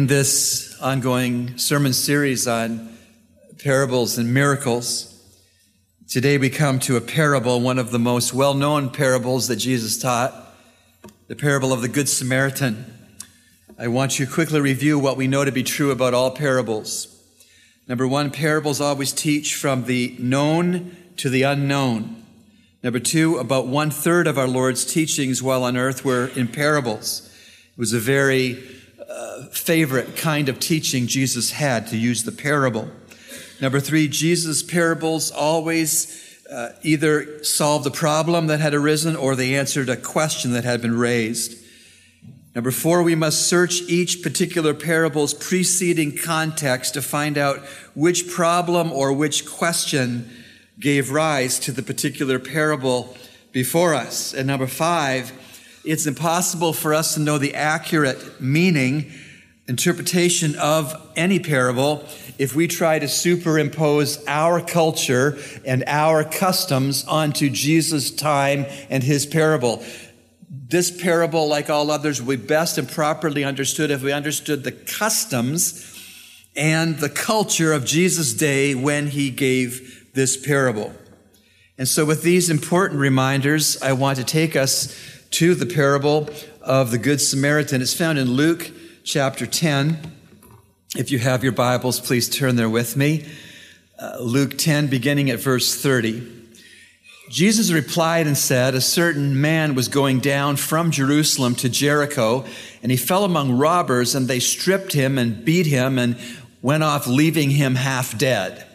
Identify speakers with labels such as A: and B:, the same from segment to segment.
A: In this ongoing sermon series on parables and miracles, today we come to a parable, one of the most well known parables that Jesus taught, the parable of the Good Samaritan. I want you to quickly review what we know to be true about all parables. Number one, parables always teach from the known to the unknown. Number two, about one third of our Lord's teachings while on earth were in parables. It was a very favorite kind of teaching Jesus had to use the parable. Number three, Jesus' parables always uh, either solved a problem that had arisen or they answered a question that had been raised. Number four, we must search each particular parable's preceding context to find out which problem or which question gave rise to the particular parable before us. And number five, it's impossible for us to know the accurate meaning, interpretation of any parable if we try to superimpose our culture and our customs onto Jesus' time and his parable. This parable, like all others, will be best and properly understood if we understood the customs and the culture of Jesus' day when he gave this parable. And so, with these important reminders, I want to take us to the parable of the Good Samaritan. It's found in Luke chapter 10. If you have your Bibles, please turn there with me. Uh, Luke 10, beginning at verse 30. Jesus replied and said, A certain man was going down from Jerusalem to Jericho, and he fell among robbers, and they stripped him and beat him and went off, leaving him half dead.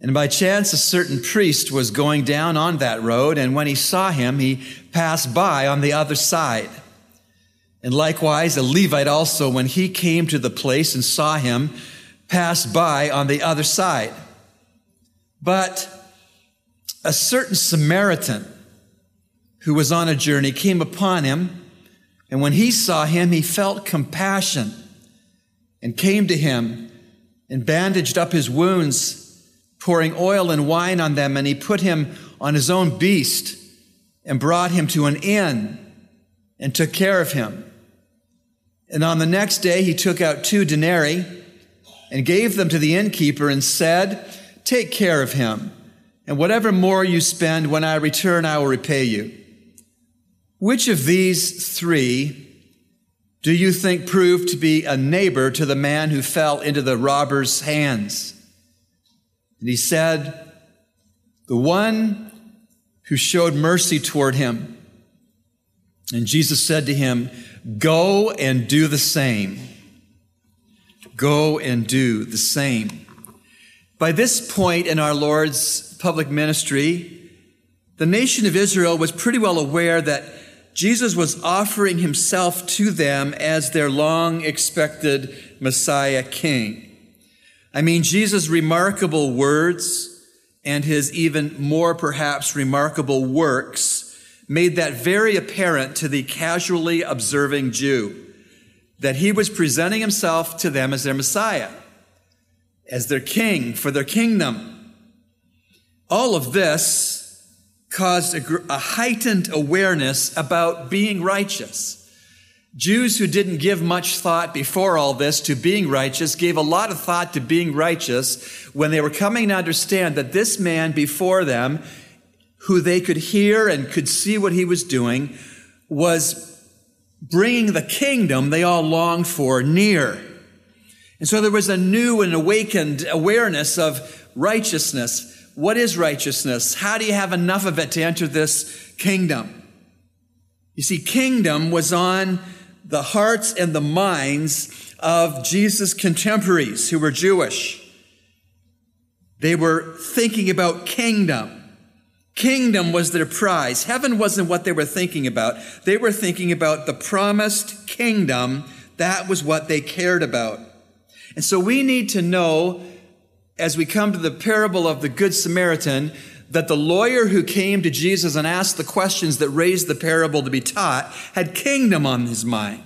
A: And by chance, a certain priest was going down on that road, and when he saw him, he passed by on the other side. And likewise, a Levite also, when he came to the place and saw him, passed by on the other side. But a certain Samaritan who was on a journey came upon him, and when he saw him, he felt compassion and came to him and bandaged up his wounds, pouring oil and wine on them, and he put him on his own beast and brought him to an inn and took care of him. And on the next day, he took out two denarii and gave them to the innkeeper and said, Take care of him and whatever more you spend, when I return, I will repay you. Which of these three do you think proved to be a neighbor to the man who fell into the robber's hands? And he said, The one who showed mercy toward him. And Jesus said to him, Go and do the same. Go and do the same. By this point in our Lord's public ministry, the nation of Israel was pretty well aware that Jesus was offering himself to them as their long expected Messiah King. I mean, Jesus' remarkable words and his even more perhaps remarkable works made that very apparent to the casually observing Jew that he was presenting himself to them as their Messiah, as their king for their kingdom. All of this caused a, a, heightened awareness about being righteous. Jews who didn't give much thought before all this to being righteous gave a lot of thought to being righteous when they were coming to understand that this man before them, who they could hear and could see what he was doing, was bringing the kingdom they all longed for near. And so there was a new and awakened awareness of righteousness. What is righteousness? How do you have enough of it to enter this kingdom? You see, kingdom was on the hearts and the minds of Jesus' contemporaries who were Jewish. They were thinking about kingdom. Kingdom was their prize. Heaven wasn't what they were thinking about. They were thinking about the promised kingdom. That was what they cared about. And so we need to know as we come to the parable of the Good Samaritan, that the lawyer who came to Jesus and asked the questions that raised the parable to be taught had kingdom on his mind.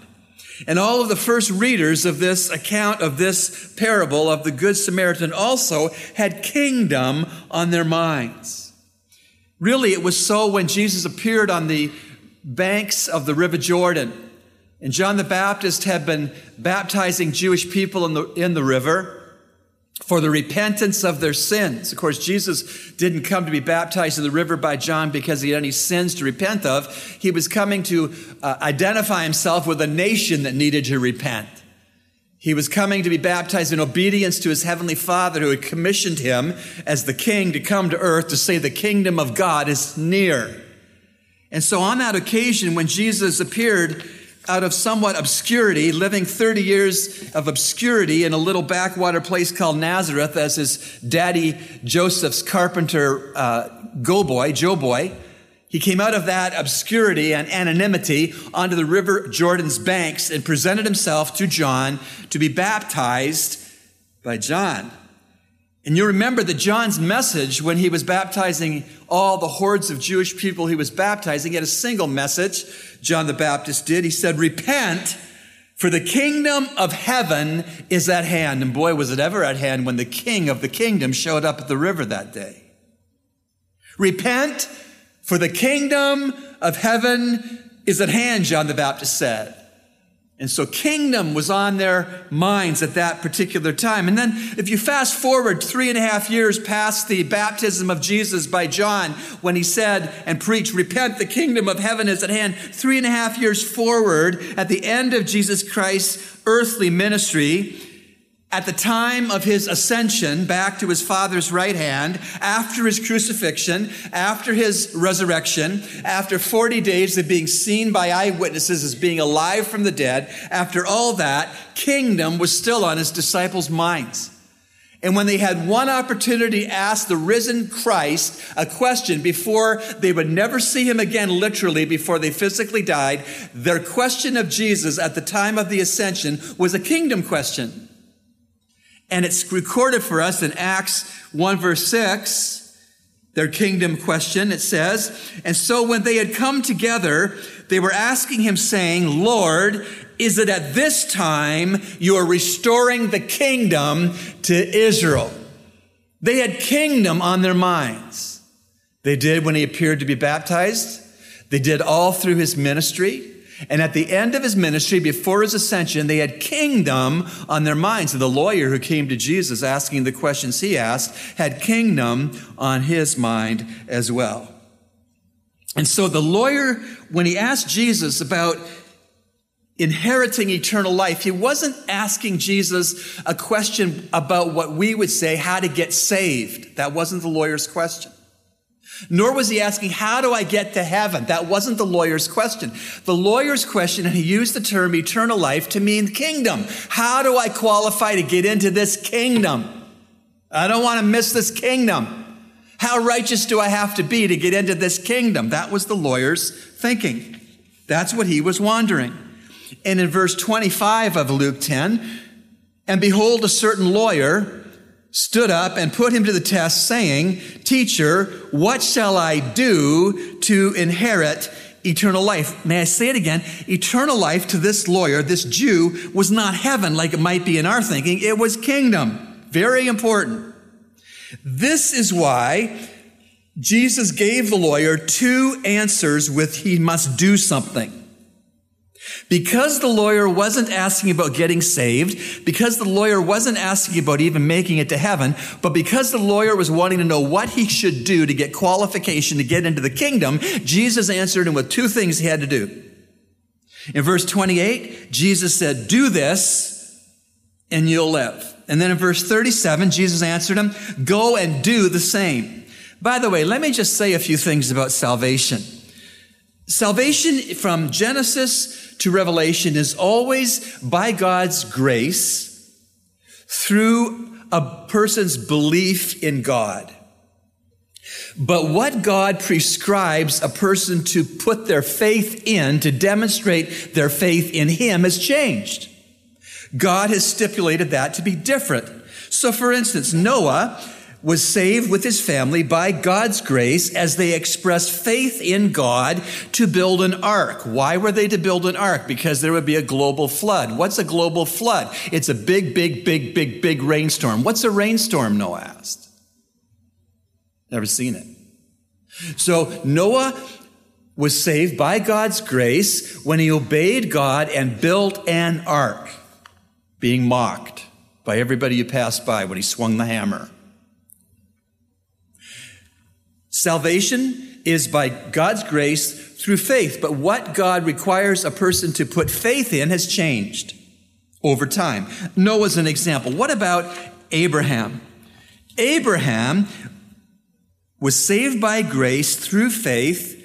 A: And all of the first readers of this account of this parable of the Good Samaritan also had kingdom on their minds. Really, it was so when Jesus appeared on the banks of the River Jordan And John the Baptist had been baptizing Jewish people in the, in the river for the repentance of their sins. Of course, Jesus didn't come to be baptized in the river by John because he had any sins to repent of. He was coming to uh, identify himself with a nation that needed to repent. He was coming to be baptized in obedience to his heavenly Father who had commissioned him as the king to come to earth to say the kingdom of God is near. And so on that occasion, when Jesus appeared out of somewhat obscurity, living 30 years of obscurity in a little backwater place called Nazareth as his daddy Joseph's carpenter uh, go boy, Joe boy. He came out of that obscurity and anonymity onto the river Jordan's banks and presented himself to John to be baptized by John. And you remember that John's message when he was baptizing all the hordes of Jewish people he was baptizing, he had a single message. John the Baptist did. He said, repent for the kingdom of heaven is at hand. And boy, was it ever at hand when the king of the kingdom showed up at the river that day. Repent for the kingdom of heaven is at hand, John the Baptist said. And so kingdom was on their minds at that particular time. And then if you fast forward three and a half years past the baptism of Jesus by John, when he said and preached, repent, the kingdom of heaven is at hand. Three and a half years forward at the end of Jesus Christ's earthly ministry, at the time of his ascension back to his father's right hand, after his crucifixion, after his resurrection, after 40 days of being seen by eyewitnesses as being alive from the dead, after all that, kingdom was still on his disciples' minds. And when they had one opportunity to ask the risen Christ a question before they would never see him again, literally, before they physically died, their question of Jesus at the time of the ascension was a kingdom question. And it's recorded for us in Acts 1 verse 6, their kingdom question. It says, And so when they had come together, they were asking him saying, Lord, is it at this time you are restoring the kingdom to Israel? They had kingdom on their minds. They did when he appeared to be baptized. They did all through his ministry. And at the end of his ministry, before his ascension, they had kingdom on their minds. And the lawyer who came to Jesus asking the questions he asked had kingdom on his mind as well. And so the lawyer, when he asked Jesus about inheriting eternal life, he wasn't asking Jesus a question about what we would say, how to get saved. That wasn't the lawyer's question. Nor was he asking, How do I get to heaven? That wasn't the lawyer's question. The lawyer's question, and he used the term eternal life to mean kingdom. How do I qualify to get into this kingdom? I don't want to miss this kingdom. How righteous do I have to be to get into this kingdom? That was the lawyer's thinking. That's what he was wondering. And in verse 25 of Luke 10, and behold, a certain lawyer stood up and put him to the test, saying, Teacher, what shall I do to inherit eternal life? May I say it again? Eternal life to this lawyer, this Jew, was not heaven like it might be in our thinking. It was kingdom. Very important. This is why Jesus gave the lawyer two answers with he must do something. Because the lawyer wasn't asking about getting saved, because the lawyer wasn't asking about even making it to heaven, but because the lawyer was wanting to know what he should do to get qualification to get into the kingdom, Jesus answered him with two things he had to do. In verse 28, Jesus said, do this and you'll live. And then in verse 37, Jesus answered him, go and do the same. By the way, let me just say a few things about salvation. Salvation from Genesis to Revelation is always by God's grace through a person's belief in God. But what God prescribes a person to put their faith in to demonstrate their faith in Him has changed. God has stipulated that to be different. So for instance, Noah was saved with his family by God's grace as they expressed faith in God to build an ark. Why were they to build an ark? Because there would be a global flood. What's a global flood? It's a big, big, big, big, big rainstorm. What's a rainstorm? Noah asked. Never seen it. So Noah was saved by God's grace when he obeyed God and built an ark, being mocked by everybody who passed by when he swung the hammer. Salvation is by God's grace through faith, but what God requires a person to put faith in has changed over time. Noah's an example. What about Abraham? Abraham was saved by grace through faith,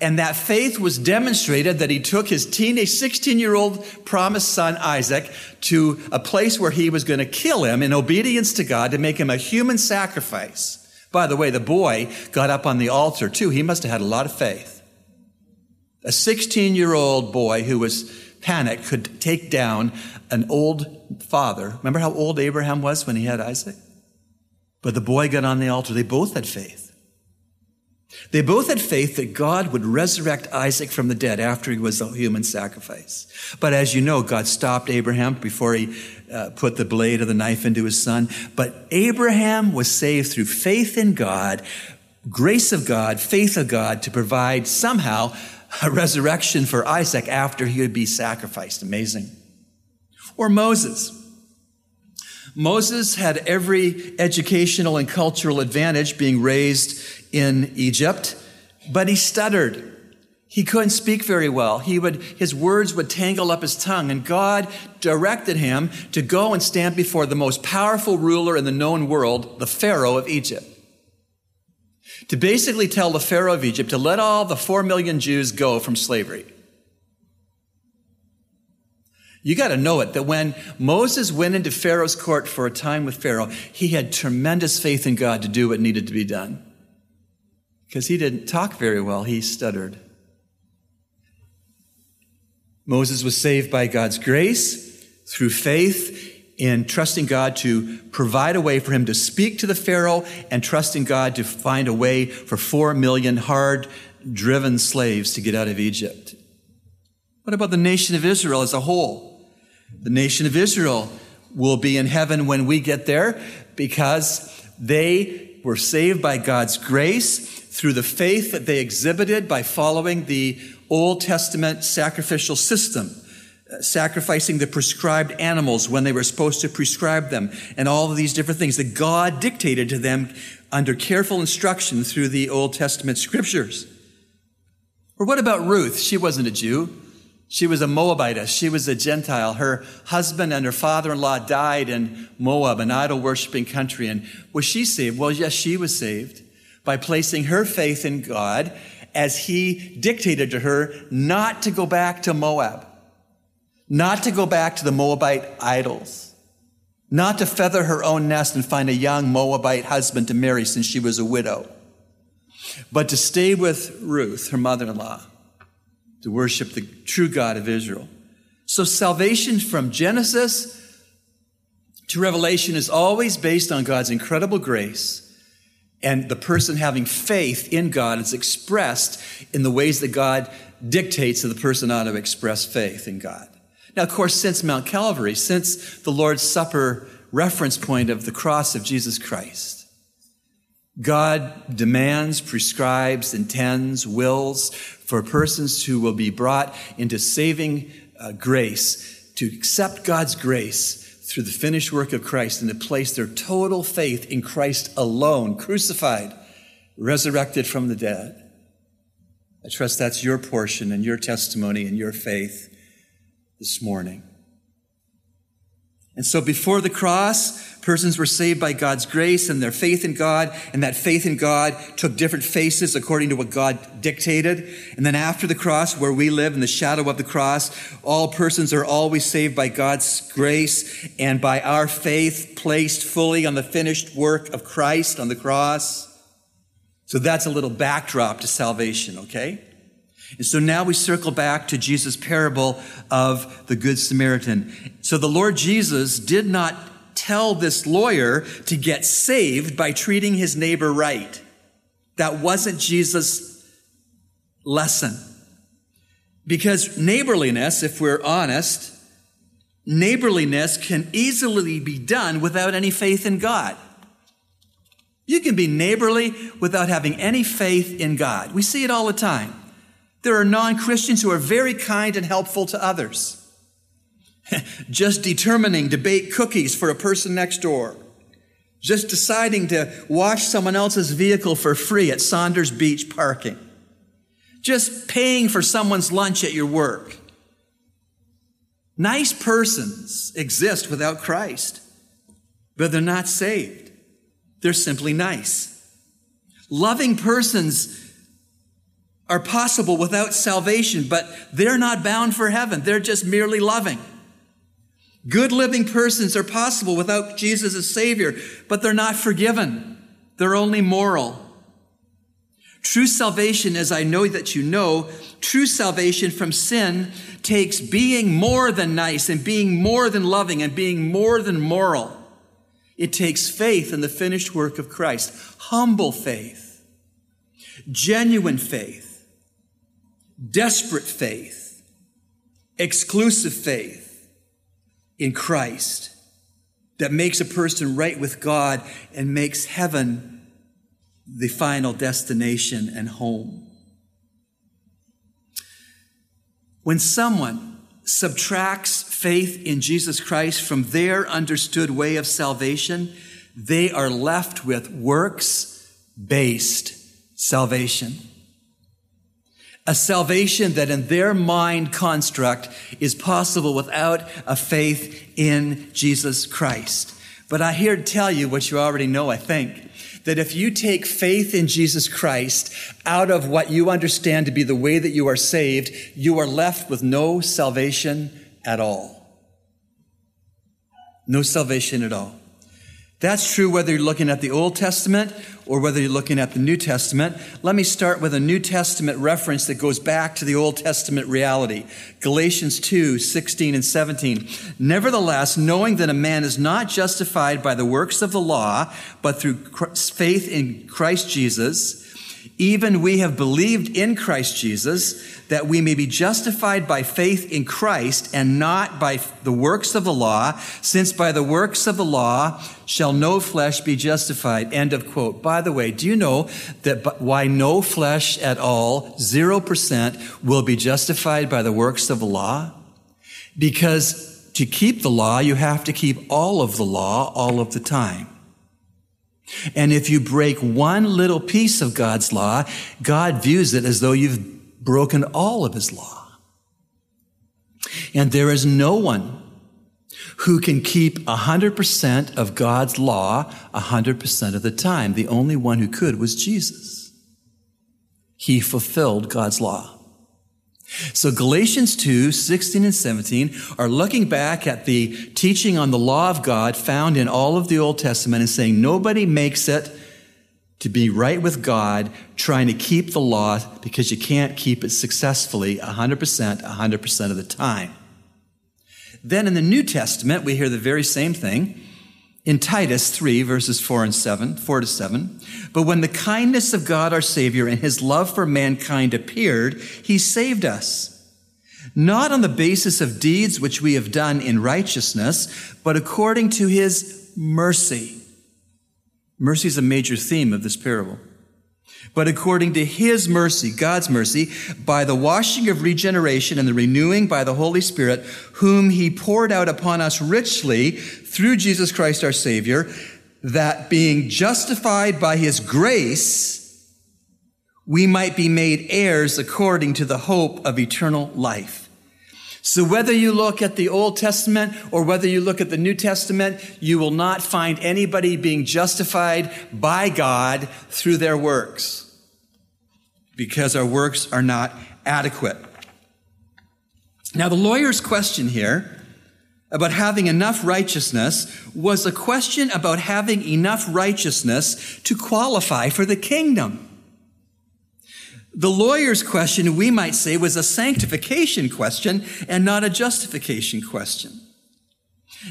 A: and that faith was demonstrated that he took his teenage 16 year old promised son Isaac to a place where he was going to kill him in obedience to God to make him a human sacrifice. By the way, the boy got up on the altar too. He must have had a lot of faith. A 16 year old boy who was panicked could take down an old father. Remember how old Abraham was when he had Isaac? But the boy got on the altar. They both had faith. They both had faith that God would resurrect Isaac from the dead after he was a human sacrifice. But as you know, God stopped Abraham before he uh, put the blade of the knife into his son. But Abraham was saved through faith in God, grace of God, faith of God to provide somehow a resurrection for Isaac after he would be sacrificed. Amazing. Or Moses. Moses had every educational and cultural advantage being raised in Egypt, but he stuttered. He couldn't speak very well. He would, his words would tangle up his tongue, and God directed him to go and stand before the most powerful ruler in the known world, the Pharaoh of Egypt. To basically tell the Pharaoh of Egypt to let all the four million Jews go from slavery. You got to know it that when Moses went into Pharaoh's court for a time with Pharaoh, he had tremendous faith in God to do what needed to be done. Because he didn't talk very well, he stuttered. Moses was saved by God's grace through faith in trusting God to provide a way for him to speak to the Pharaoh and trusting God to find a way for four million hard driven slaves to get out of Egypt. What about the nation of Israel as a whole? The nation of Israel will be in heaven when we get there because they were saved by God's grace through the faith that they exhibited by following the Old Testament sacrificial system, uh, sacrificing the prescribed animals when they were supposed to prescribe them, and all of these different things that God dictated to them under careful instruction through the Old Testament scriptures. Or what about Ruth? She wasn't a Jew. She was a Moabitess. She was a Gentile. Her husband and her father-in-law died in Moab, an idol-worshiping country. And was she saved? Well, yes, she was saved by placing her faith in God as he dictated to her not to go back to Moab, not to go back to the Moabite idols, not to feather her own nest and find a young Moabite husband to marry since she was a widow, but to stay with Ruth, her mother-in-law to worship the true God of Israel. So salvation from Genesis to Revelation is always based on God's incredible grace. And the person having faith in God is expressed in the ways that God dictates that the person ought to express faith in God. Now, of course, since Mount Calvary, since the Lord's Supper reference point of the cross of Jesus Christ, God demands, prescribes, intends, wills for persons who will be brought into saving uh, grace to accept God's grace through the finished work of Christ and to place their total faith in Christ alone, crucified, resurrected from the dead. I trust that's your portion and your testimony and your faith this morning. And so before the cross, persons were saved by God's grace and their faith in God, and that faith in God took different faces according to what God dictated. And then after the cross, where we live in the shadow of the cross, all persons are always saved by God's grace and by our faith placed fully on the finished work of Christ on the cross. So that's a little backdrop to salvation, okay? And so now we circle back to Jesus' parable of the Good Samaritan. So the Lord Jesus did not tell this lawyer to get saved by treating his neighbor right. That wasn't Jesus' lesson. Because neighborliness, if we're honest, neighborliness can easily be done without any faith in God. You can be neighborly without having any faith in God. We see it all the time. There are non Christians who are very kind and helpful to others. Just determining to bake cookies for a person next door. Just deciding to wash someone else's vehicle for free at Saunders Beach parking. Just paying for someone's lunch at your work. Nice persons exist without Christ, but they're not saved. They're simply nice. Loving persons are possible without salvation, but they're not bound for heaven. They're just merely loving. Good living persons are possible without Jesus as Savior, but they're not forgiven. They're only moral. True salvation, as I know that you know, true salvation from sin takes being more than nice and being more than loving and being more than moral. It takes faith in the finished work of Christ, humble faith, genuine faith, desperate faith, exclusive faith in Christ that makes a person right with God and makes heaven the final destination and home. When someone subtracts faith in Jesus Christ from their understood way of salvation, they are left with works based salvation a salvation that in their mind construct is possible without a faith in Jesus Christ. But I here to tell you what you already know, I think, that if you take faith in Jesus Christ out of what you understand to be the way that you are saved, you are left with no salvation at all. No salvation at all. That's true whether you're looking at the Old Testament or whether you're looking at the New Testament. Let me start with a New Testament reference that goes back to the Old Testament reality. Galatians 2, 16 and 17. Nevertheless, knowing that a man is not justified by the works of the law, but through faith in Christ Jesus, even we have believed in Christ Jesus that we may be justified by faith in Christ and not by the works of the law, since by the works of the law shall no flesh be justified. End of quote. By the way, do you know that why no flesh at all, 0%, will be justified by the works of the law? Because to keep the law, you have to keep all of the law all of the time. And if you break one little piece of God's law, God views it as though you've broken all of his law. And there is no one who can keep 100% of God's law 100% of the time. The only one who could was Jesus. He fulfilled God's law. So Galatians 2, 16 and 17 are looking back at the teaching on the law of God found in all of the Old Testament and saying nobody makes it to be right with God trying to keep the law because you can't keep it successfully 100%, 100% of the time. Then in the New Testament, we hear the very same thing in Titus 3, verses 4 and 7, 4 to 7. But when the kindness of God our Savior and his love for mankind appeared, he saved us. Not on the basis of deeds which we have done in righteousness, but according to his mercy. Mercy is a major theme of this parable but according to his mercy, God's mercy, by the washing of regeneration and the renewing by the Holy Spirit, whom he poured out upon us richly through Jesus Christ our Savior, that being justified by his grace, we might be made heirs according to the hope of eternal life. So whether you look at the Old Testament or whether you look at the New Testament, you will not find anybody being justified by God through their works because our works are not adequate. Now, the lawyer's question here about having enough righteousness was a question about having enough righteousness to qualify for the kingdom. The lawyer's question, we might say, was a sanctification question and not a justification question.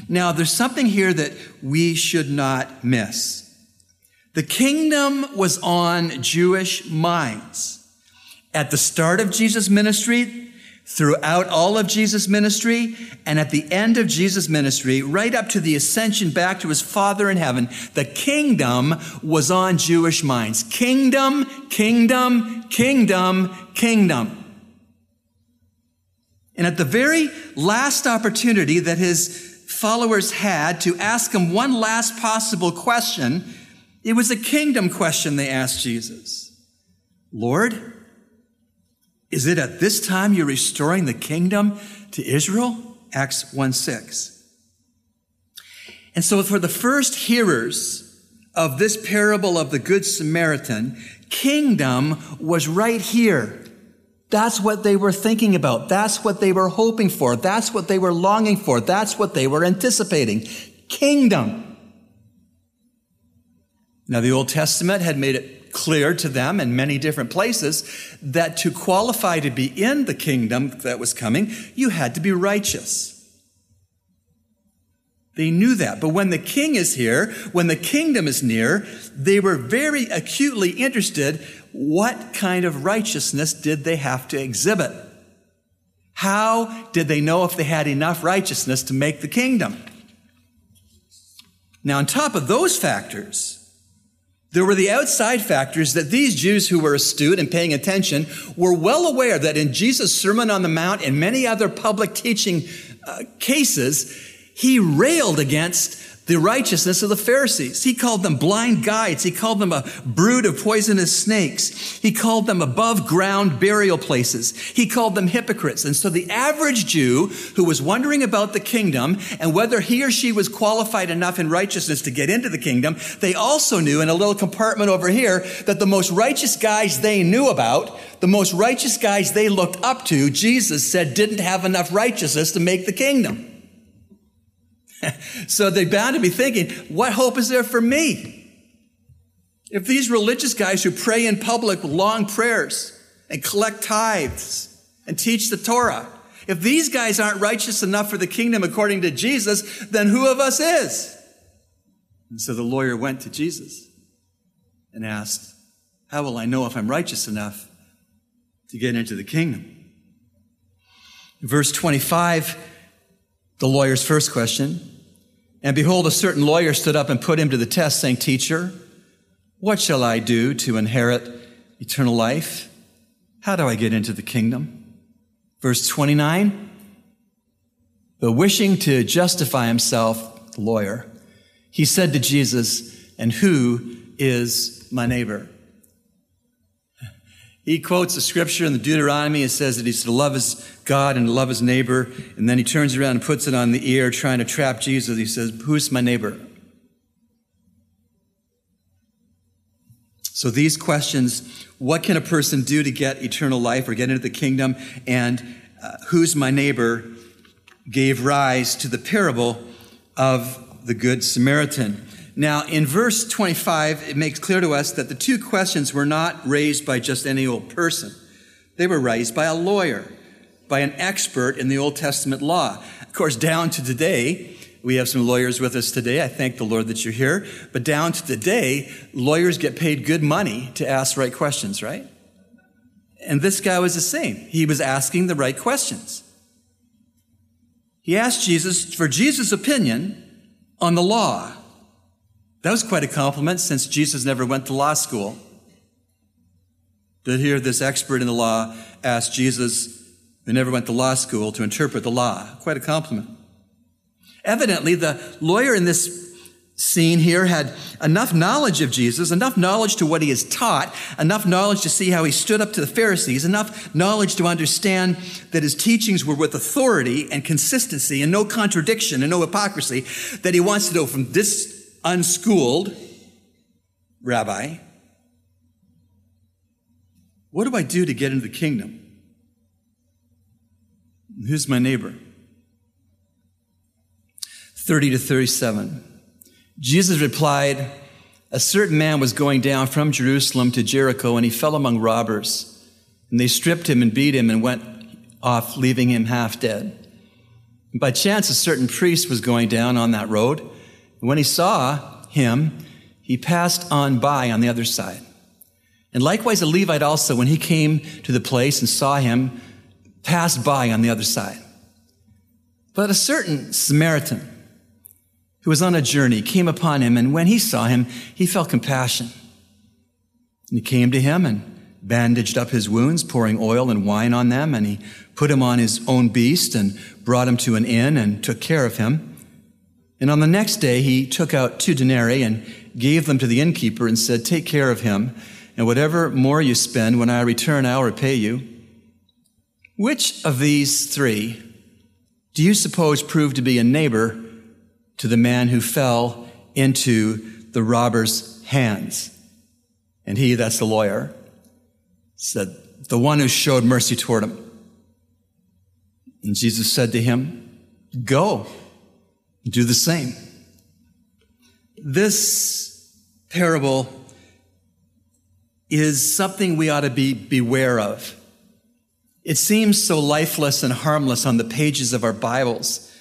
A: Now, there's something here that we should not miss. The kingdom was on Jewish minds. At the start of Jesus' ministry, throughout all of Jesus' ministry, and at the end of Jesus' ministry, right up to the ascension back to his Father in heaven, the kingdom was on Jewish minds. Kingdom, kingdom, kingdom, kingdom. And at the very last opportunity that his followers had to ask him one last possible question, it was a kingdom question they asked Jesus. Lord, is it at this time you're restoring the kingdom to Israel? Acts 1 6. And so for the first hearers of this parable of the Good Samaritan, kingdom was right here. That's what they were thinking about. That's what they were hoping for. That's what they were longing for. That's what they were anticipating. Kingdom. Now, the Old Testament had made it clear to them in many different places that to qualify to be in the kingdom that was coming, you had to be righteous. They knew that. But when the king is here, when the kingdom is near, they were very acutely interested what kind of righteousness did they have to exhibit? How did they know if they had enough righteousness to make the kingdom? Now, on top of those factors, there were the outside factors that these Jews who were astute and paying attention were well aware that in Jesus' Sermon on the Mount and many other public teaching uh, cases, he railed against the righteousness of the Pharisees. He called them blind guides. He called them a brood of poisonous snakes. He called them above ground burial places. He called them hypocrites. And so the average Jew who was wondering about the kingdom and whether he or she was qualified enough in righteousness to get into the kingdom, they also knew in a little compartment over here that the most righteous guys they knew about, the most righteous guys they looked up to, Jesus said didn't have enough righteousness to make the kingdom. so they're bound to be thinking, what hope is there for me? If these religious guys who pray in public with long prayers and collect tithes and teach the Torah, if these guys aren't righteous enough for the kingdom according to Jesus, then who of us is? And so the lawyer went to Jesus and asked, How will I know if I'm righteous enough to get into the kingdom? Verse 25, the lawyer's first question and behold, a certain lawyer stood up and put him to the test, saying, Teacher, what shall I do to inherit eternal life? How do I get into the kingdom? Verse 29. But wishing to justify himself, the lawyer, he said to Jesus, And who is my neighbor? He quotes a scripture in the Deuteronomy. It says that he's to love his God and love his neighbor. And then he turns around and puts it on the ear, trying to trap Jesus. He says, Who's my neighbor? So these questions what can a person do to get eternal life or get into the kingdom? And uh, who's my neighbor? gave rise to the parable of the Good Samaritan. Now, in verse 25, it makes clear to us that the two questions were not raised by just any old person. They were raised by a lawyer, by an expert in the Old Testament law. Of course, down to today, we have some lawyers with us today. I thank the Lord that you're here. But down to today, lawyers get paid good money to ask right questions, right? And this guy was the same. He was asking the right questions. He asked Jesus for Jesus' opinion on the law. That was quite a compliment since Jesus never went to law school. To hear this expert in the law ask Jesus, who never went to law school, to interpret the law. Quite a compliment. Evidently, the lawyer in this scene here had enough knowledge of Jesus, enough knowledge to what he has taught, enough knowledge to see how he stood up to the Pharisees, enough knowledge to understand that his teachings were with authority and consistency and no contradiction and no hypocrisy, that he wants to know from this unschooled rabbi, what do I do to get into the kingdom? Who's my neighbor? 30 to 37. Jesus replied, A certain man was going down from Jerusalem to Jericho, and he fell among robbers. And they stripped him and beat him and went off, leaving him half dead. And by chance, a certain priest was going down on that road. When he saw him, he passed on by on the other side. And likewise, a Levite also, when he came to the place and saw him, passed by on the other side. But a certain Samaritan who was on a journey came upon him, and when he saw him, he felt compassion. And he came to him and bandaged up his wounds, pouring oil and wine on them, and he put him on his own beast and brought him to an inn and took care of him. And on the next day, he took out two denarii and gave them to the innkeeper and said, Take care of him, and whatever more you spend, when I return, I'll repay you. Which of these three do you suppose proved to be a neighbor to the man who fell into the robber's hands? And he, that's the lawyer, said, The one who showed mercy toward him. And Jesus said to him, Go, do the same. This parable is something we ought to be beware of. It seems so lifeless and harmless on the pages of our Bibles,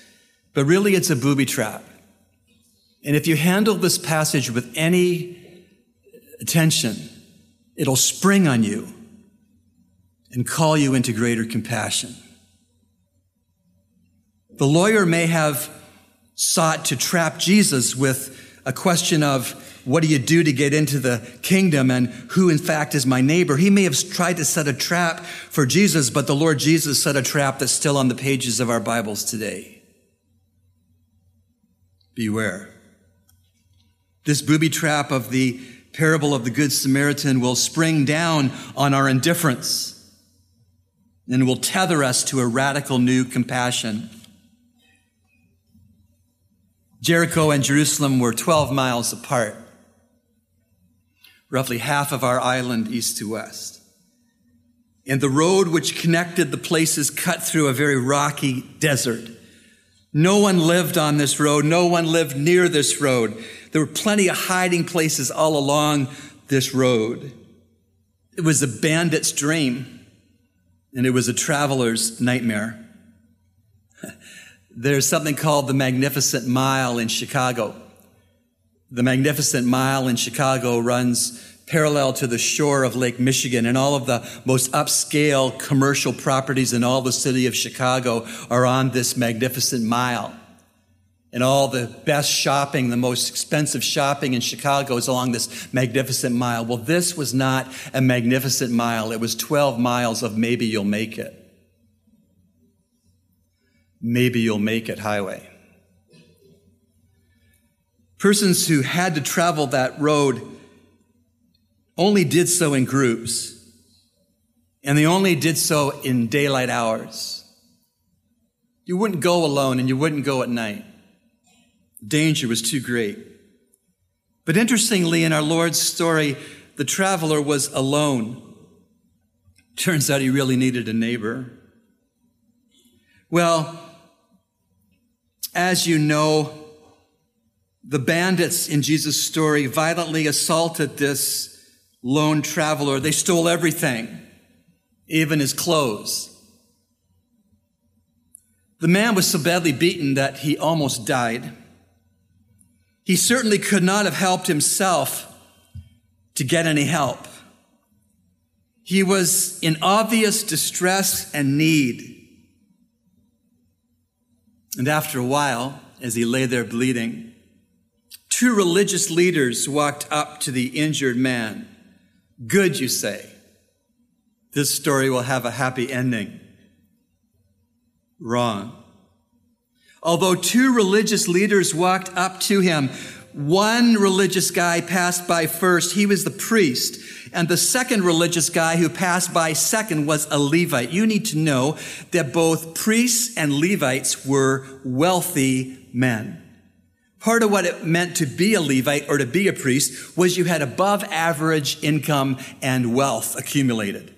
A: but really it's a booby trap. And if you handle this passage with any attention, it'll spring on you and call you into greater compassion. The lawyer may have sought to trap Jesus with a question of, what do you do to get into the kingdom and who in fact is my neighbor? He may have tried to set a trap for Jesus, but the Lord Jesus set a trap that's still on the pages of our Bibles today. Beware. This booby trap of the parable of the Good Samaritan will spring down on our indifference and will tether us to a radical new compassion. Jericho and Jerusalem were 12 miles apart, roughly half of our island east to west. And the road which connected the places cut through a very rocky desert. No one lived on this road. No one lived near this road. There were plenty of hiding places all along this road. It was a bandit's dream, and it was a traveler's nightmare. There's something called the Magnificent Mile in Chicago. The Magnificent Mile in Chicago runs parallel to the shore of Lake Michigan, and all of the most upscale commercial properties in all the city of Chicago are on this Magnificent Mile. And all the best shopping, the most expensive shopping in Chicago is along this magnificent mile. Well, this was not a magnificent mile. It was 12 miles of maybe you'll make it maybe you'll make it highway. Persons who had to travel that road only did so in groups, and they only did so in daylight hours. You wouldn't go alone and you wouldn't go at night. Danger was too great. But interestingly, in our Lord's story, the traveler was alone. Turns out he really needed a neighbor. Well, as you know, the bandits in Jesus' story violently assaulted this lone traveler. They stole everything, even his clothes. The man was so badly beaten that he almost died. He certainly could not have helped himself to get any help. He was in obvious distress and need. And after a while, as he lay there bleeding, two religious leaders walked up to the injured man. Good, you say. This story will have a happy ending. Wrong. Although two religious leaders walked up to him, one religious guy passed by first. He was the priest. And the second religious guy who passed by second was a Levite. You need to know that both priests and Levites were wealthy men. Part of what it meant to be a Levite or to be a priest was you had above average income and wealth accumulated.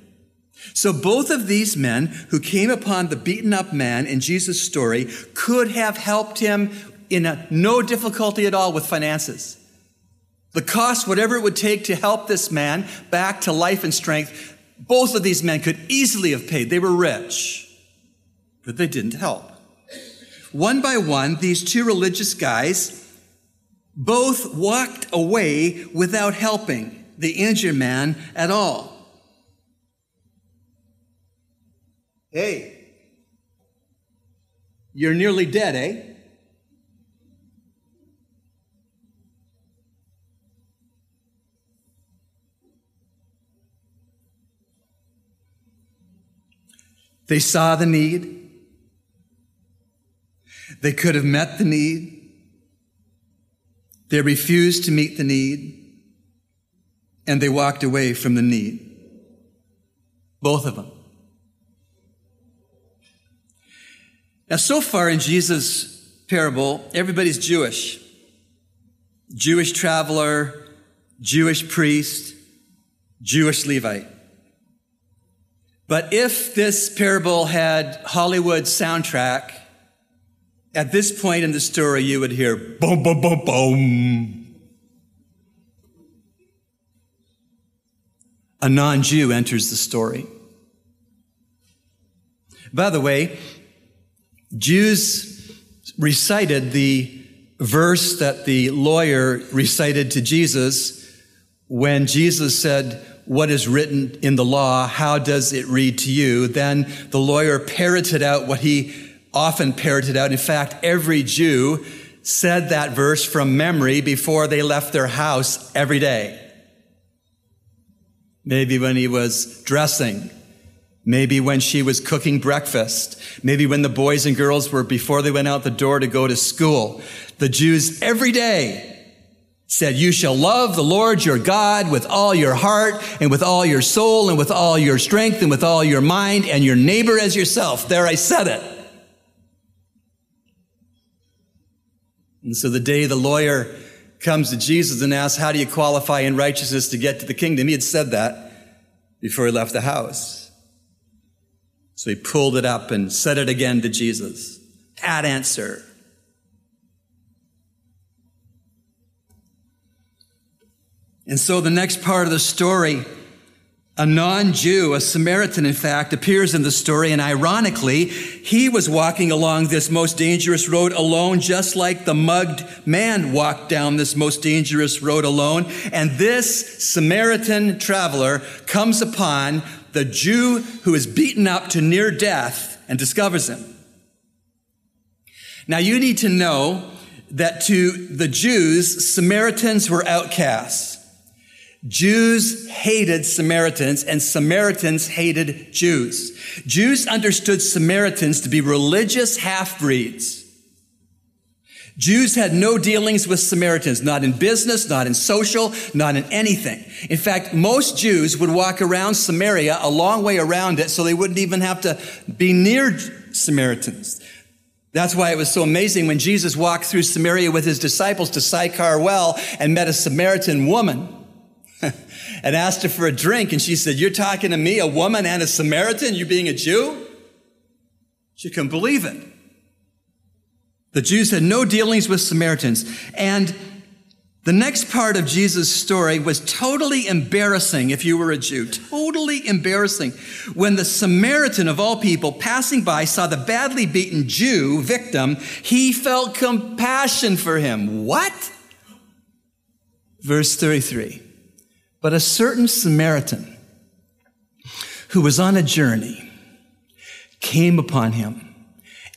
A: So both of these men who came upon the beaten up man in Jesus' story could have helped him in a, no difficulty at all with finances. The cost, whatever it would take to help this man back to life and strength, both of these men could easily have paid. They were rich, but they didn't help. One by one, these two religious guys both walked away without helping the injured man at all. Hey, you're nearly dead, eh? They saw the need. They could have met the need. They refused to meet the need. And they walked away from the need. Both of them. Now, so far in Jesus' parable, everybody's Jewish. Jewish traveler, Jewish priest, Jewish Levite. But if this parable had Hollywood soundtrack, at this point in the story, you would hear boom, boom, boom, boom. A non Jew enters the story. By the way, Jews recited the verse that the lawyer recited to Jesus when Jesus said, What is written in the law? How does it read to you? Then the lawyer parroted out what he often parroted out. In fact, every Jew said that verse from memory before they left their house every day. Maybe when he was dressing Maybe when she was cooking breakfast. Maybe when the boys and girls were before they went out the door to go to school. The Jews every day said, you shall love the Lord your God with all your heart and with all your soul and with all your strength and with all your mind and your neighbor as yourself. There I said it. And so the day the lawyer comes to Jesus and asks, how do you qualify in righteousness to get to the kingdom? He had said that before he left the house. So he pulled it up and said it again to Jesus. Pat answer. And so the next part of the story, a non-Jew, a Samaritan, in fact, appears in the story. And ironically, he was walking along this most dangerous road alone, just like the mugged man walked down this most dangerous road alone. And this Samaritan traveler comes upon the Jew who is beaten up to near death and discovers him. Now you need to know that to the Jews, Samaritans were outcasts. Jews hated Samaritans and Samaritans hated Jews. Jews understood Samaritans to be religious half-breeds. Jews had no dealings with Samaritans, not in business, not in social, not in anything. In fact, most Jews would walk around Samaria a long way around it so they wouldn't even have to be near Samaritans. That's why it was so amazing when Jesus walked through Samaria with his disciples to Sychar Well and met a Samaritan woman and asked her for a drink. And she said, You're talking to me, a woman and a Samaritan, you being a Jew? She couldn't believe it. The Jews had no dealings with Samaritans. And the next part of Jesus' story was totally embarrassing if you were a Jew. Totally embarrassing. When the Samaritan of all people passing by saw the badly beaten Jew victim, he felt compassion for him. What? Verse 33. But a certain Samaritan who was on a journey came upon him.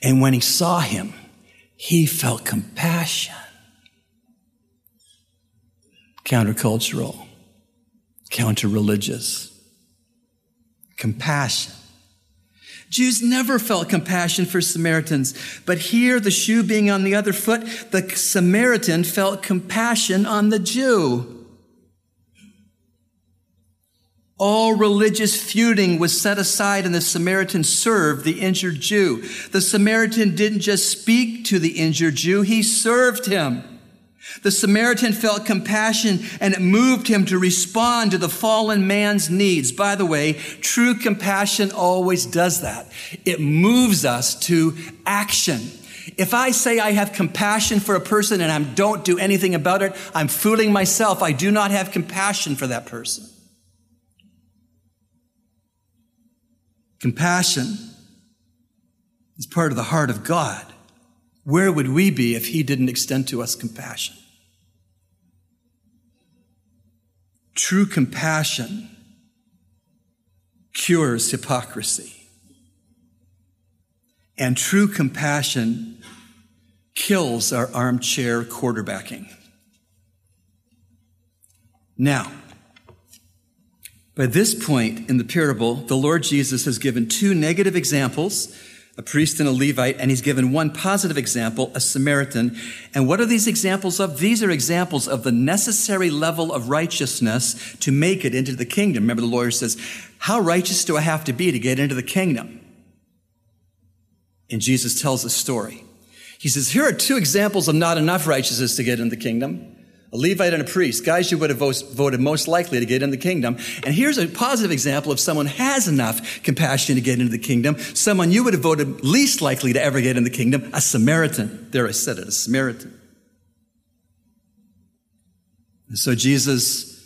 A: And when he saw him, he felt compassion. Countercultural, counter religious. Compassion. Jews never felt compassion for Samaritans, but here, the shoe being on the other foot, the Samaritan felt compassion on the Jew. All religious feuding was set aside and the Samaritan served the injured Jew. The Samaritan didn't just speak to the injured Jew, he served him. The Samaritan felt compassion and it moved him to respond to the fallen man's needs. By the way, true compassion always does that. It moves us to action. If I say I have compassion for a person and I don't do anything about it, I'm fooling myself. I do not have compassion for that person. Compassion is part of the heart of God. Where would we be if He didn't extend to us compassion? True compassion cures hypocrisy. And true compassion kills our armchair quarterbacking. Now, By this point in the parable, the Lord Jesus has given two negative examples, a priest and a Levite, and he's given one positive example, a Samaritan. And what are these examples of? These are examples of the necessary level of righteousness to make it into the kingdom. Remember, the lawyer says, How righteous do I have to be to get into the kingdom? And Jesus tells a story. He says, Here are two examples of not enough righteousness to get in the kingdom a Levite and a priest, guys you would have voted most likely to get in the kingdom. And here's a positive example of someone has enough compassion to get into the kingdom, someone you would have voted least likely to ever get in the kingdom, a Samaritan. There I said it, a Samaritan. And so Jesus,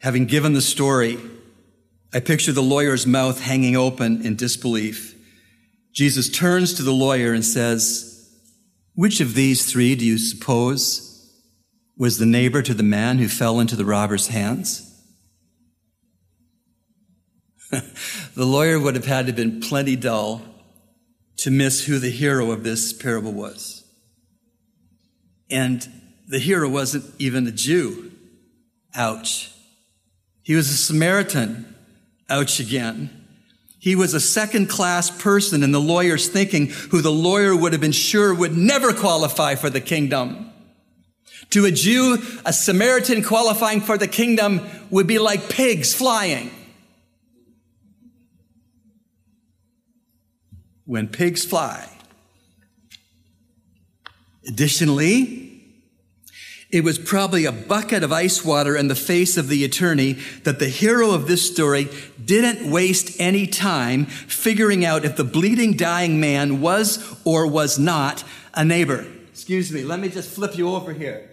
A: having given the story, I picture the lawyer's mouth hanging open in disbelief. Jesus turns to the lawyer and says, Which of these three do you suppose was the neighbor to the man who fell into the robber's hands? the lawyer would have had to have been plenty dull to miss who the hero of this parable was. And the hero wasn't even a Jew. Ouch. He was a Samaritan. Ouch again. He was a second class person in the lawyer's thinking who the lawyer would have been sure would never qualify for the kingdom. To a Jew, a Samaritan qualifying for the kingdom would be like pigs flying. When pigs fly. Additionally, it was probably a bucket of ice water in the face of the attorney that the hero of this story didn't waste any time figuring out if the bleeding, dying man was or was not a neighbor. Excuse me, let me just flip you over here.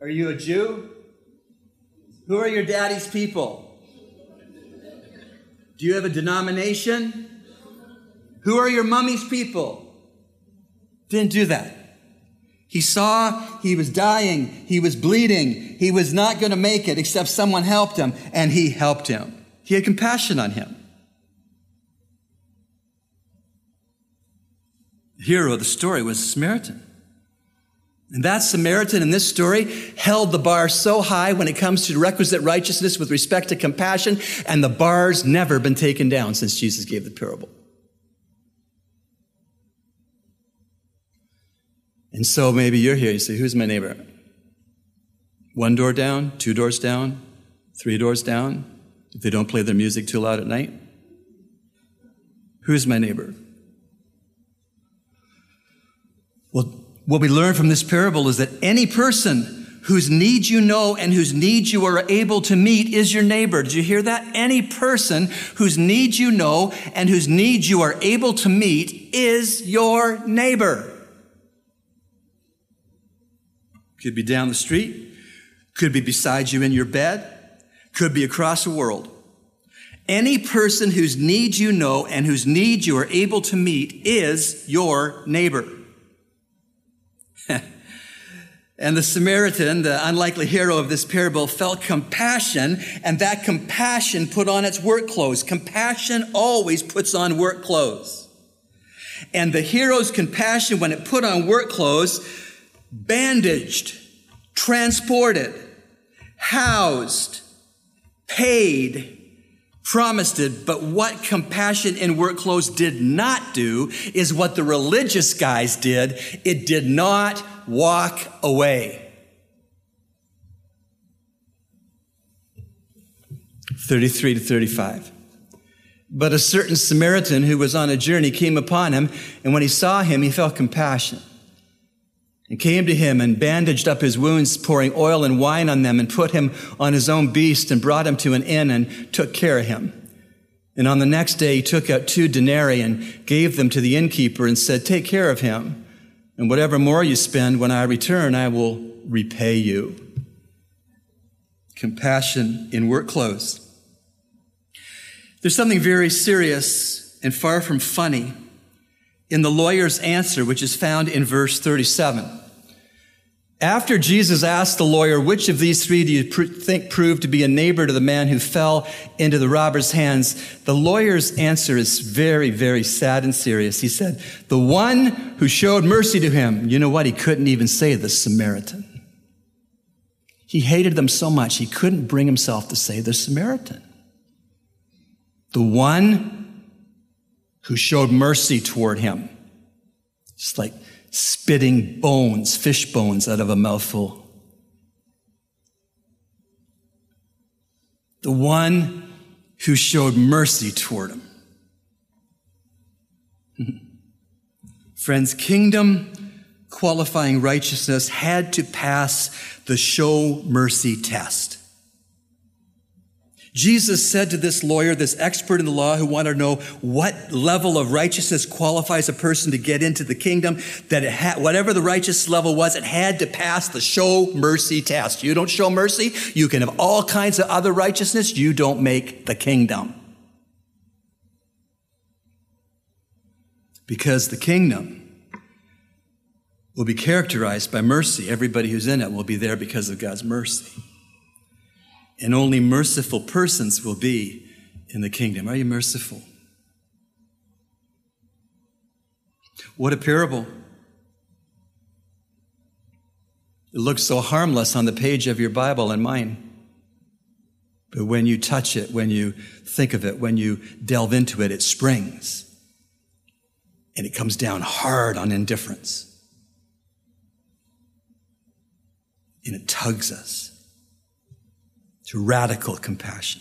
A: Are you a Jew? Who are your daddy's people? Do you have a denomination? Who are your mummy's people? Didn't do that. He saw he was dying, he was bleeding, he was not going to make it except someone helped him, and he helped him. He had compassion on him. The hero of the story was a Samaritan. And that Samaritan in this story held the bar so high when it comes to requisite righteousness with respect to compassion, and the bar's never been taken down since Jesus gave the parable. And so maybe you're here, you say, Who's my neighbor? One door down, two doors down, three doors down, if they don't play their music too loud at night? Who's my neighbor? Well, what we learn from this parable is that any person whose needs you know and whose needs you are able to meet is your neighbor. Did you hear that? Any person whose needs you know and whose needs you are able to meet is your neighbor. Could be down the street, could be beside you in your bed, could be across the world. Any person whose needs you know and whose needs you are able to meet is your neighbor. and the Samaritan, the unlikely hero of this parable, felt compassion, and that compassion put on its work clothes. Compassion always puts on work clothes. And the hero's compassion, when it put on work clothes, bandaged, transported, housed, paid, promised it, but what compassion in work clothes did not do is what the religious guys did. It did not walk away. 33 to 35. But a certain Samaritan who was on a journey came upon him, and when he saw him, he felt compassion and came to him and bandaged up his wounds, pouring oil and wine on them, and put him on his own beast and brought him to an inn and took care of him. And on the next day, he took out two denarii and gave them to the innkeeper and said, Take care of him, and whatever more you spend, when I return, I will repay you. Compassion in work clothes. There's something very serious and far from funny in the lawyer's answer, which is found in verse 37. After Jesus asked the lawyer, which of these three do you pr- think proved to be a neighbor to the man who fell into the robber's hands? The lawyer's answer is very, very sad and serious. He said, the one who showed mercy to him. You know what? He couldn't even say the Samaritan. He hated them so much, he couldn't bring himself to say the Samaritan.
B: The one who showed mercy toward him. It's like spitting bones, fish bones out of a mouthful. The one who showed mercy toward him. Friends, kingdom qualifying righteousness had to pass the show mercy test. Jesus said to this lawyer, this expert in the law who wanted to know what level of righteousness qualifies a person to get into the kingdom, that it whatever the righteous level was, it had to pass the show mercy test. You don't show mercy, you can have all kinds of other righteousness, you don't make the kingdom. Because the kingdom will be characterized by mercy. Everybody who's in it will be there because of God's mercy. And only merciful persons will be in the kingdom. Are you merciful? What a parable. It looks so harmless on the page of your Bible and mine. But when you touch it, when you think of it, when you delve into it, it springs. And it comes down hard on indifference. And it tugs us to radical compassion.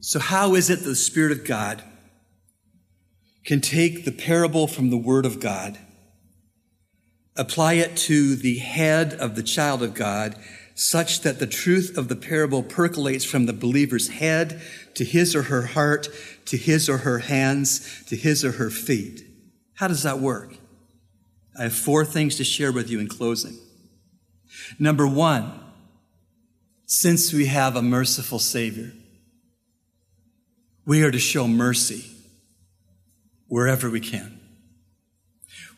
B: So, how is it the Spirit of God can take the parable from the Word of God, apply it to the head of the child of God, such that the truth of the parable percolates from the believer's head to his or her heart, to his or her hands, to his or her feet? How does that work? I have four things to share with you in closing. Number one, since we have a merciful Savior, we are to show mercy wherever we can.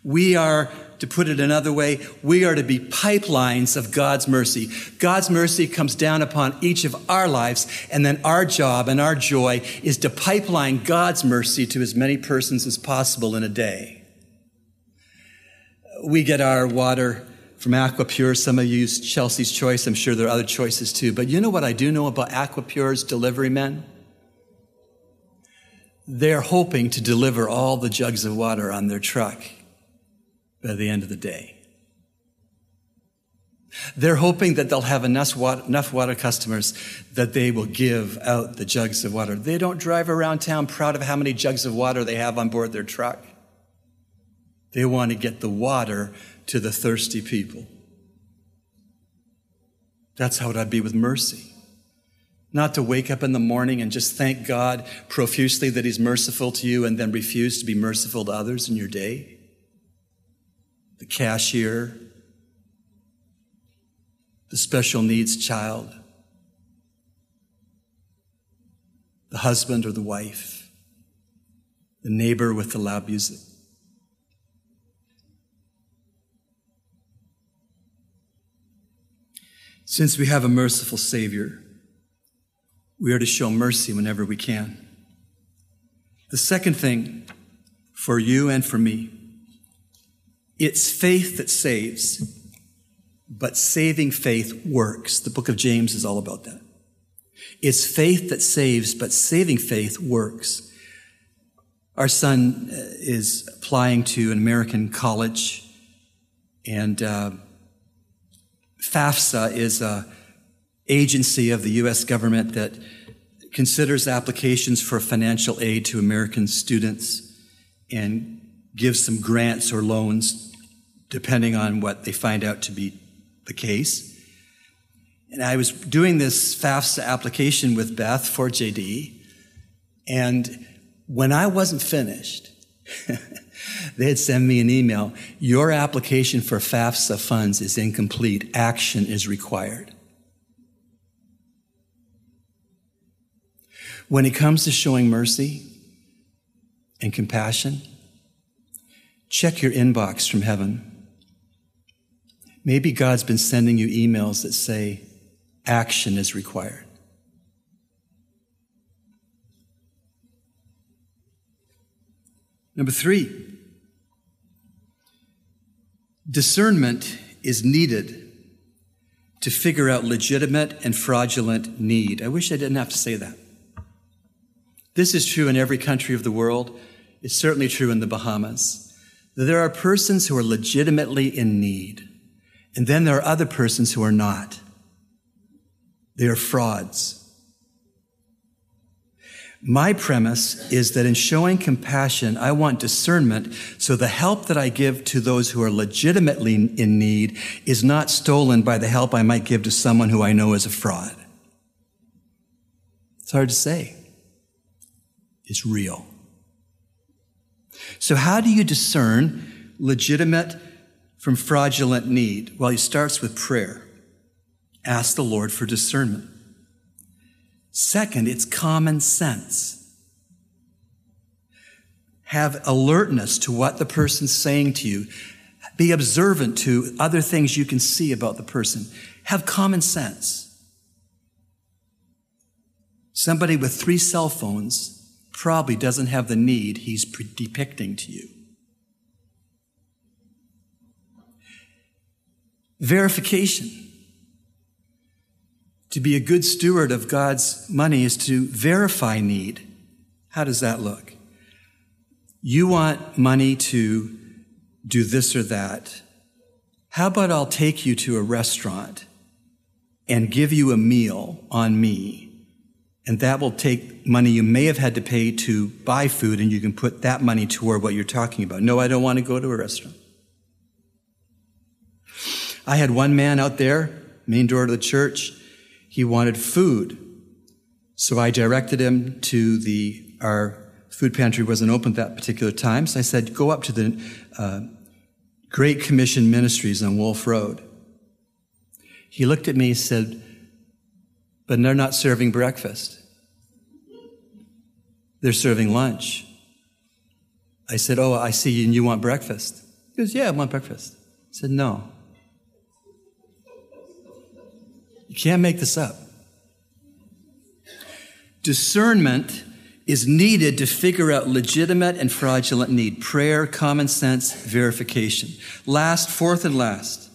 B: We are, to put it another way, we are to be pipelines of God's mercy. God's mercy comes down upon each of our lives, and then our job and our joy is to pipeline God's mercy to as many persons as possible in a day we get our water from Aquapure. Some of you use Chelsea's Choice. I'm sure there are other choices too. But you know what I do know about Aquapure's delivery men? They're hoping to deliver all the jugs of water on their truck by the end of the day. They're hoping that they'll have enough water, enough water customers that they will give out the jugs of water. They don't drive around town proud of how many jugs of water they have on board their truck. They want to get the water to the thirsty people. That's how it would be with mercy. Not to wake up in the morning and just thank God profusely that He's merciful to you and then refuse to be merciful to others in your day. The cashier, the special needs child, the husband or the wife, the neighbor with the loud music. Since we have a merciful Savior, we are to show mercy whenever we can. The second thing for you and for me, it's faith that saves, but saving faith works. The book of James is all about that. It's faith that saves, but saving faith works. Our son uh, is applying to an American college, and uh, FAFSA is a agency of the U.S. government that considers applications for financial aid to American students and gives some grants or loans depending on what they find out to be the case. And I was doing this FAFSA application with Beth for JD, and when I wasn't finished, They'd send me an email. Your application for FAFSA funds is incomplete. Action is required. When it comes to showing mercy and compassion, check your inbox from heaven. Maybe God's been sending you emails that say action is required. Number three, Discernment is needed to figure out legitimate and fraudulent need. I wish I didn't have to say that. This is true in every country of the world. It's certainly true in the Bahamas. There are persons who are legitimately in need, and then there are other persons who are not. They are frauds. My premise is that in showing compassion, I want discernment so the help that I give to those who are legitimately in need is not stolen by the help I might give to someone who I know is a fraud. It's hard to say. It's real. So, how do you discern legitimate from fraudulent need? Well, he starts with prayer. Ask the Lord for discernment. Second, it's common sense. Have alertness to what the person's saying to you. Be observant to other things you can see about the person. Have common sense. Somebody with three cell phones probably doesn't have the need he's depicting to you. Verification. To be a good steward of God's money is to verify need. How does that look? You want money to do this or that. How about I'll take you to a restaurant and give you a meal on me? And that will take money you may have had to pay to buy food, and you can put that money toward what you're talking about. No, I don't want to go to a restaurant. I had one man out there, main door of the church. He wanted food. So I directed him to the, our food pantry wasn't open at that particular time. So I said, go up to the uh, Great Commission Ministries on Wulff Road. He looked at me and said, but they're not serving breakfast. They're serving lunch. I said, Oh, I see, and you want breakfast? He goes, Yeah, I want breakfast. I said, No. You can't make this up. Discernment is needed to figure out legitimate and fraudulent need. Prayer, common sense, verification. Last, fourth and last,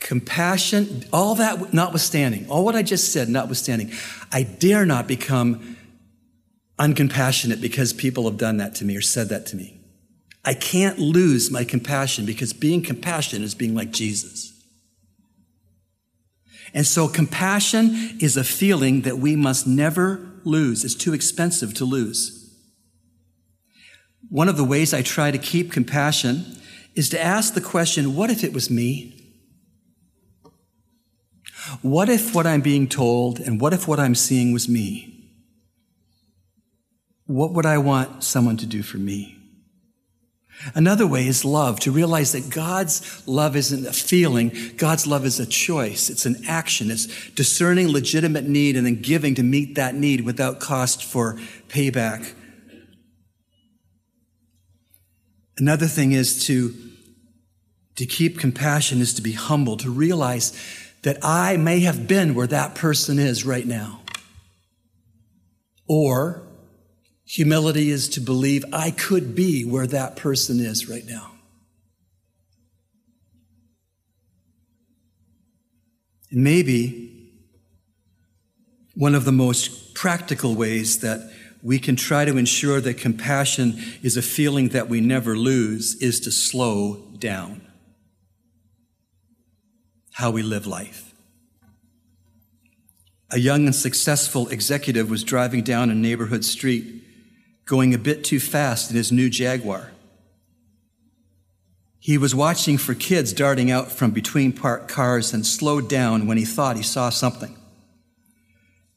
B: compassion, all that notwithstanding, all what I just said notwithstanding, I dare not become uncompassionate because people have done that to me or said that to me. I can't lose my compassion because being compassionate is being like Jesus. And so compassion is a feeling that we must never lose. It's too expensive to lose. One of the ways I try to keep compassion is to ask the question, what if it was me? What if what I'm being told and what if what I'm seeing was me? What would I want someone to do for me? Another way is love, to realize that God's love isn't a feeling, God's love is a choice. It's an action. It's discerning legitimate need and then giving to meet that need without cost for payback. Another thing is to, to keep compassion is to be humble, to realize that I may have been where that person is right now. Or Humility is to believe I could be where that person is right now. And maybe one of the most practical ways that we can try to ensure that compassion is a feeling that we never lose is to slow down how we live life. A young and successful executive was driving down a neighborhood street going a bit too fast in his new Jaguar. He was watching for kids darting out from between parked cars and slowed down when he thought he saw something.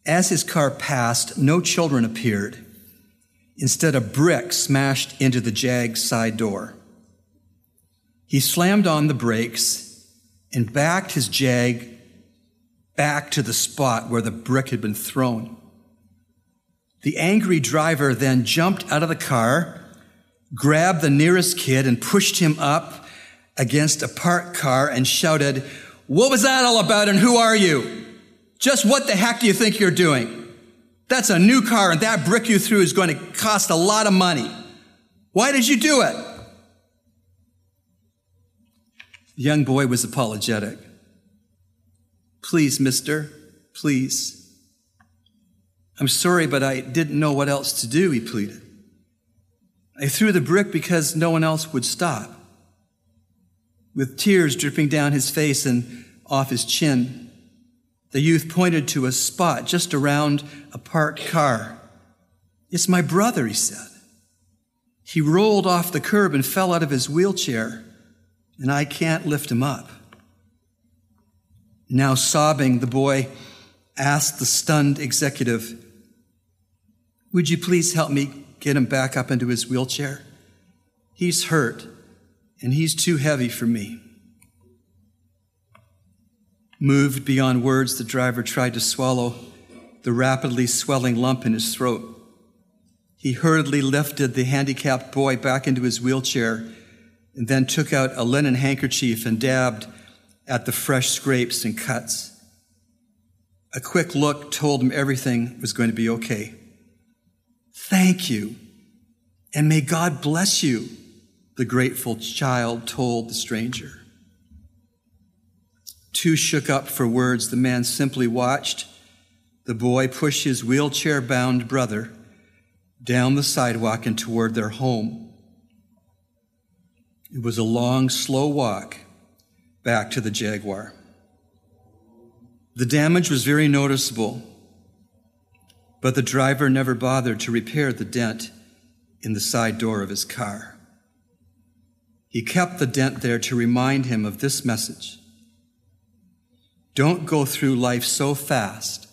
B: As his car passed, no children appeared. Instead, a brick smashed into the Jag's side door. He slammed on the brakes and backed his Jag back to the spot where the brick had been thrown. The angry driver then jumped out of the car, grabbed the nearest kid, and pushed him up against a parked car and shouted, What was that all about and who are you? Just what the heck do you think you're doing? That's a new car and that brick you threw is going to cost a lot of money. Why did you do it? The young boy was apologetic. Please, mister, please. I'm sorry, but I didn't know what else to do, he pleaded. I threw the brick because no one else would stop. With tears dripping down his face and off his chin, the youth pointed to a spot just around a parked car. It's my brother, he said. He rolled off the curb and fell out of his wheelchair, and I can't lift him up. Now, sobbing, the boy asked the stunned executive, Would you please help me get him back up into his wheelchair? He's hurt, and he's too heavy for me. Moved beyond words, the driver tried to swallow the rapidly swelling lump in his throat. He hurriedly lifted the handicapped boy back into his wheelchair and then took out a linen handkerchief and dabbed at the fresh scrapes and cuts. A quick look told him everything was going to be okay. Thank you, and may God bless you, the grateful child told the stranger. Too shook up for words, the man simply watched the boy push his wheelchair bound brother down the sidewalk and toward their home. It was a long, slow walk back to the Jaguar. The damage was very noticeable, but the driver never bothered to repair the dent in the side door of his car. He kept the dent there to remind him of this message Don't go through life so fast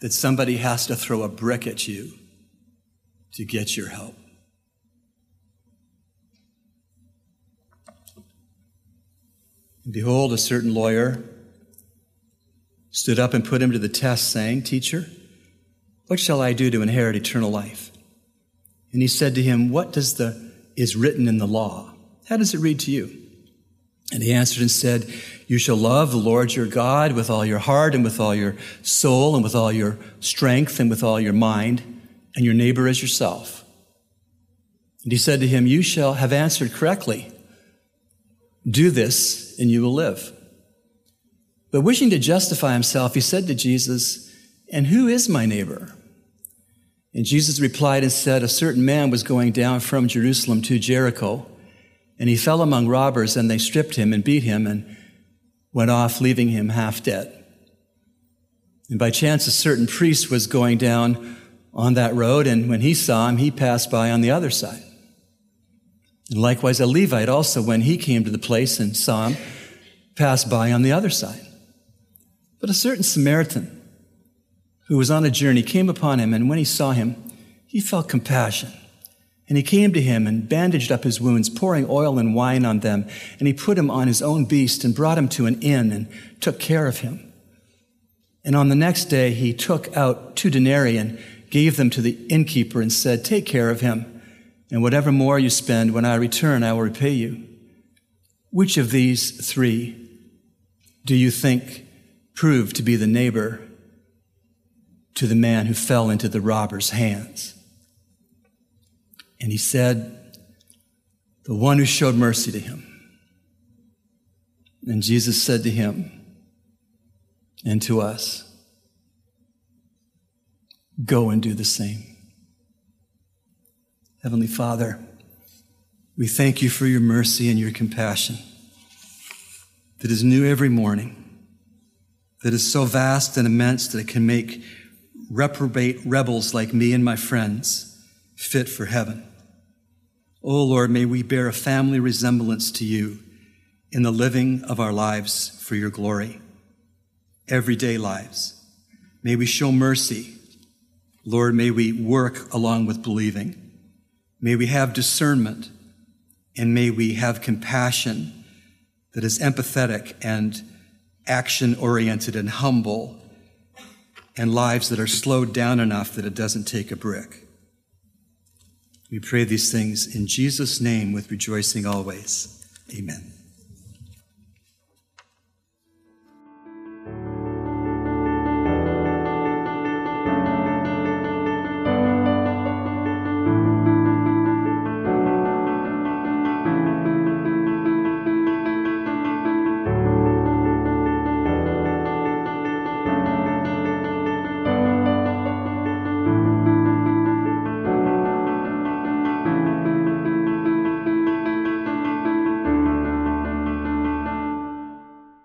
B: that somebody has to throw a brick at you to get your help. Behold, a certain lawyer stood up and put him to the test, saying, Teacher, what shall I do to inherit eternal life? And he said to him, What does the is written in the law? How does it read to you? And he answered and said, You shall love the Lord your God with all your heart and with all your soul and with all your strength and with all your mind, and your neighbor as yourself. And he said to him, You shall have answered correctly. Do this, and you will live. But wishing to justify himself, he said to Jesus, And who is my neighbor? And Jesus replied and said, A certain man was going down from Jerusalem to Jericho, and he fell among robbers, and they stripped him and beat him and went off, leaving him half dead. And by chance, a certain priest was going down on that road, and when he saw him, he passed by on the other side. And likewise, a Levite also, when he came to the place and saw him, passed by on the other side. But a certain Samaritan who was on a journey came upon him, and when he saw him, he felt compassion. And he came to him and bandaged up his wounds, pouring oil and wine on them. And he put him on his own beast and brought him to an inn and took care of him. And on the next day, he took out two denarii and gave them to the innkeeper and said, Take care of him and whatever more you spend, when I return, I will repay you. Which of these three do you think proved to be the neighbor to the man who fell into the robber's hands? And he said, The one who showed mercy to him. And Jesus said to him and to us, Go and do the same. Heavenly Father, we thank you for your mercy and your compassion that is new every morning, that is so vast and immense that it can make reprobate rebels like me and my friends fit for heaven. Oh Lord, may we bear a family resemblance to you in the living of our lives for your glory, everyday lives. May we show mercy. Lord, may we work along with believing. May we have discernment and may we have compassion that is empathetic and action oriented and humble and lives that are slowed down enough that it doesn't take a brick. We pray these things in Jesus' name with rejoicing always. Amen.